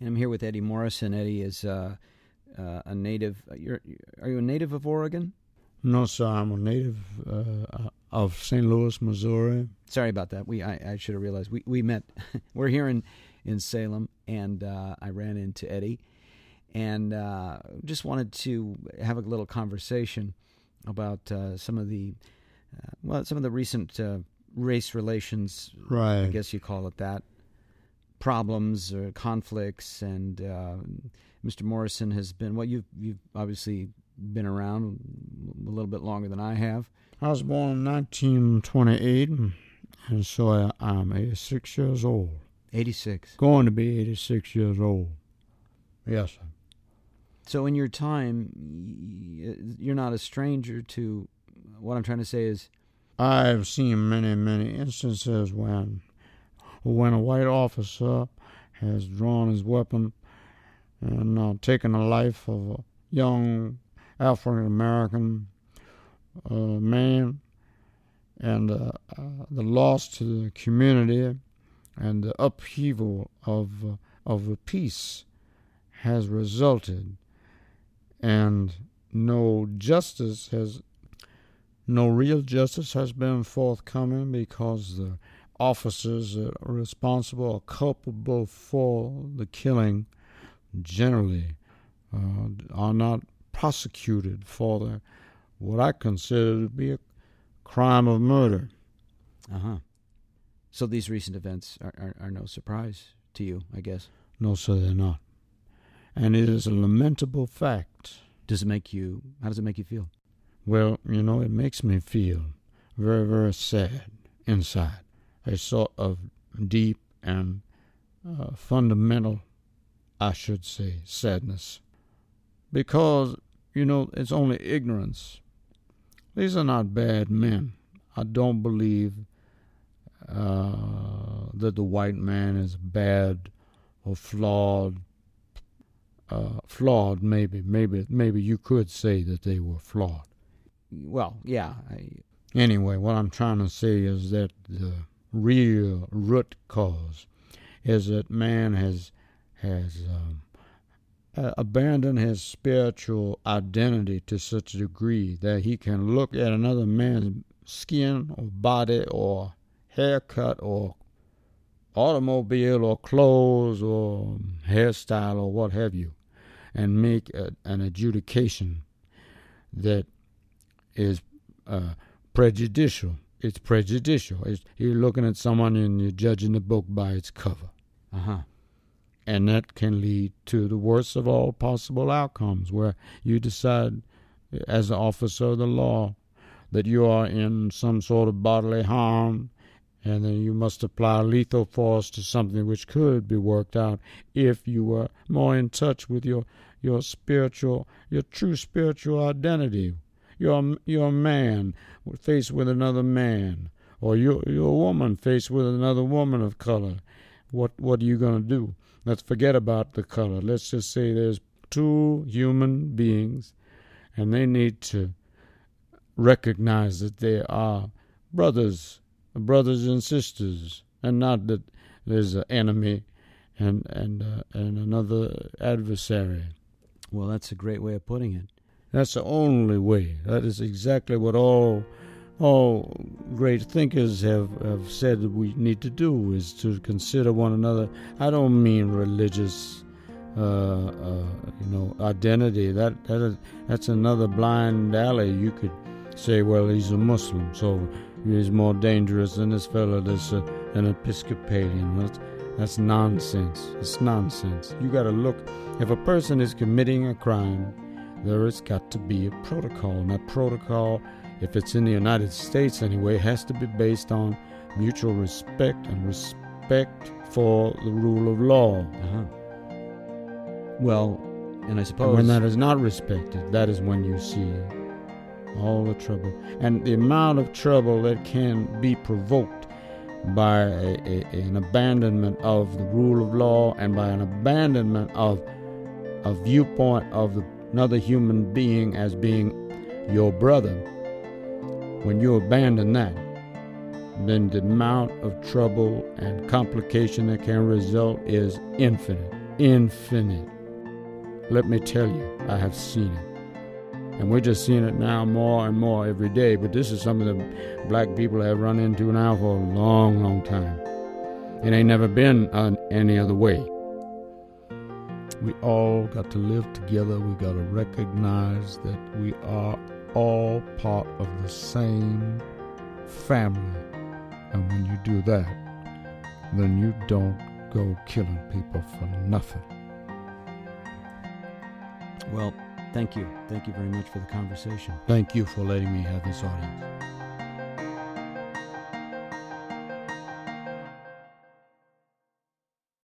And I'm here with Eddie Morrison. Eddie is uh, uh, a native. You're, are you a native of Oregon? No, sir. I'm a native uh, of St. Louis, Missouri. Sorry about that. We I, I should have realized we we met. we're here in in Salem, and uh, I ran into Eddie, and uh, just wanted to have a little conversation about uh, some of the uh, well, some of the recent uh, race relations. Right. I guess you call it that. Problems or conflicts, and uh, Mr. Morrison has been well. You've you've obviously been around a little bit longer than I have. I was born in 1928, and so I, am 86 years old. 86. Going to be 86 years old. Yes, sir. So, in your time, you're not a stranger to what I'm trying to say is. I've seen many, many instances when, when a white officer has drawn his weapon and uh, taken the life of a young African American uh, man, and uh, uh, the loss to the community and the upheaval of uh, of the peace has resulted, and no justice has no real justice has been forthcoming because the officers that are responsible or culpable for the killing generally uh, are not prosecuted for the what I consider to be a crime of murder. Uh huh. So these recent events are, are, are no surprise to you, I guess. No, sir, they're not. And it is a lamentable fact. Does it make you? How does it make you feel? Well, you know, it makes me feel very, very sad inside. A sort of deep and uh, fundamental, I should say, sadness. Because, you know, it's only ignorance. These are not bad men. I don't believe uh, that the white man is bad or flawed. Uh, flawed, maybe, maybe, maybe you could say that they were flawed. Well, yeah. I... Anyway, what I'm trying to say is that the real root cause is that man has has um, abandoned his spiritual identity to such a degree that he can look at another man's skin or body or haircut or automobile or clothes or hairstyle or what have you and make a, an adjudication that is uh, prejudicial. It's prejudicial. It's, you're looking at someone and you're judging the book by its cover. Uh huh. And that can lead to the worst of all possible outcomes, where you decide, as an officer of the law, that you are in some sort of bodily harm, and then you must apply lethal force to something which could be worked out if you were more in touch with your your spiritual, your true spiritual identity, you're, you're a man faced with another man, or you're, you're a woman faced with another woman of color. What, what are you going to do? Let's forget about the color. Let's just say there's two human beings, and they need to recognize that they are brothers, brothers and sisters, and not that there's an enemy and and uh, and another adversary. Well, that's a great way of putting it. That's the only way. That is exactly what all all great thinkers have, have said we need to do is to consider one another. I don't mean religious, uh, uh, you know, identity. That that is, that's another blind alley. You could say, well, he's a Muslim, so he's more dangerous than this fellow that's a, an Episcopalian. That's, that's nonsense. It's nonsense. You got to look. If a person is committing a crime, there has got to be a protocol. And that protocol, if it's in the United States anyway, has to be based on mutual respect and respect for the rule of law. Uh-huh. Well, and I suppose. And when that is not respected, that is when you see all the trouble. And the amount of trouble that can be provoked by a, a, an abandonment of the rule of law and by an abandonment of a viewpoint of the another human being as being your brother, when you abandon that, then the amount of trouble and complication that can result is infinite, infinite. Let me tell you, I have seen it. And we're just seeing it now more and more every day. But this is something that black people have run into now for a long, long time. It ain't never been uh, any other way. We all got to live together. We got to recognize that we are all part of the same family. And when you do that, then you don't go killing people for nothing. Well, thank you. Thank you very much for the conversation. Thank you for letting me have this audience.